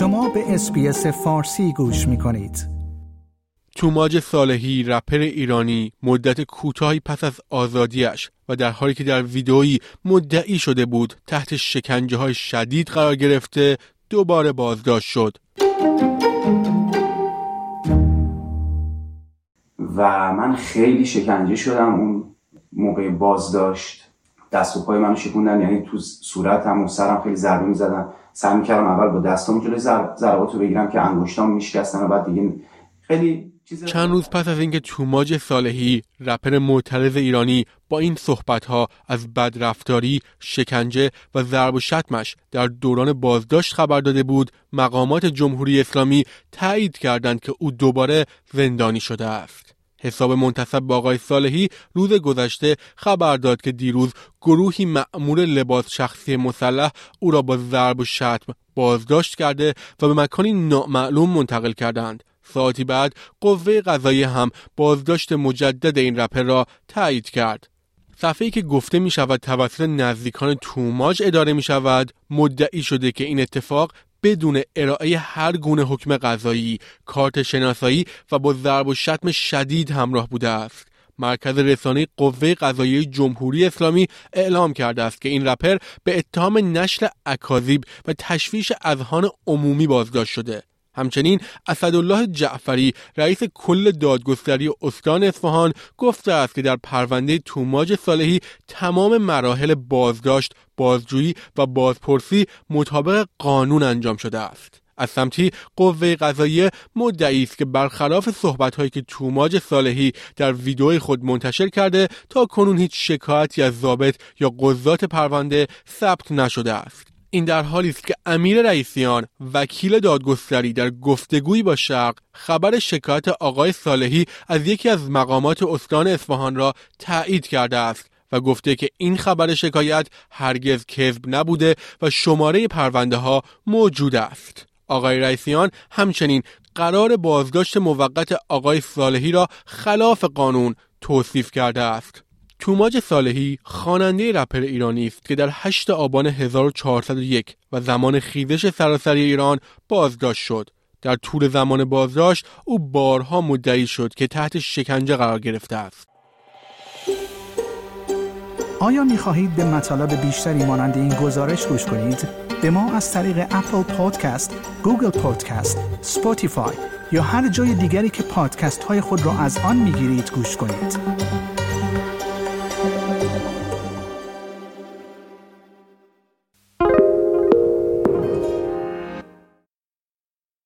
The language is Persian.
شما به اسپیس فارسی گوش می کنید. توماج صالحی رپر ایرانی مدت کوتاهی پس از آزادیش و در حالی که در ویدئویی مدعی شده بود تحت شکنجه های شدید قرار گرفته دوباره بازداشت شد. و من خیلی شکنجه شدم اون موقع بازداشت دست و پای منو شکوندن یعنی تو صورتم و سرم خیلی ضربه می‌زدن سعی می‌کردم اول با دستام جلوی ضربات رو بگیرم که انگشتام میشکستن و بعد دیگه خیلی چند روز پس از اینکه توماج صالحی رپر معترض ایرانی با این صحبت ها از بدرفتاری، شکنجه و ضرب و شتمش در دوران بازداشت خبر داده بود، مقامات جمهوری اسلامی تایید کردند که او دوباره زندانی شده است. حساب منتصب با آقای صالحی روز گذشته خبر داد که دیروز گروهی مأمور لباس شخصی مسلح او را با ضرب و شتم بازداشت کرده و به مکانی نامعلوم منتقل کردند. ساعتی بعد قوه قضایی هم بازداشت مجدد این رپر را تایید کرد. صفحه‌ای که گفته می شود توسط نزدیکان توماج اداره می شود مدعی شده که این اتفاق بدون ارائه هر گونه حکم قضایی، کارت شناسایی و با ضرب و شتم شدید همراه بوده است. مرکز رسانه قوه قضایی جمهوری اسلامی اعلام کرده است که این رپر به اتهام نشر اکاذیب و تشویش اذهان عمومی بازداشت شده. همچنین اسدالله جعفری رئیس کل دادگستری استان اصفهان گفته است که در پرونده توماج صالحی تمام مراحل بازداشت، بازجویی و بازپرسی مطابق قانون انجام شده است. از سمتی قوه قضاییه مدعی است که برخلاف صحبتهایی که توماج صالحی در ویدئوی خود منتشر کرده تا کنون هیچ شکایتی از ضابط یا قضات پرونده ثبت نشده است این در حالی است که امیر رئیسیان وکیل دادگستری در گفتگویی با شرق خبر شکایت آقای صالحی از یکی از مقامات استان اصفهان را تایید کرده است و گفته که این خبر شکایت هرگز کذب نبوده و شماره پرونده ها موجود است. آقای رئیسیان همچنین قرار بازداشت موقت آقای صالحی را خلاف قانون توصیف کرده است. توماج صالحی خواننده رپر ایرانی است که در 8 آبان 1401 و زمان خیزش سراسری ایران بازداشت شد. در طول زمان بازداشت او بارها مدعی شد که تحت شکنجه قرار گرفته است. آیا می خواهید به مطالب بیشتری مانند این گزارش گوش کنید؟ به ما از طریق اپل پادکست، گوگل پادکست، سپوتیفای یا هر جای دیگری که پادکست های خود را از آن می گیرید گوش کنید.